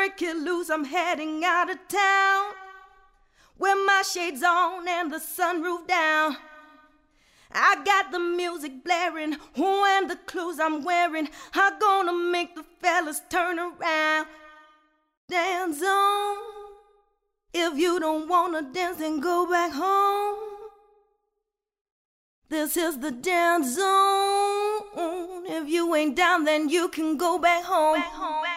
break it loose, I'm heading out of town. With my shades on and the sunroof down. I got the music blaring, who and the clothes I'm wearing are gonna make the fellas turn around. Dance on. If you don't wanna dance, then go back home. This is the dance zone. If you ain't down, then you can go back home. Back home.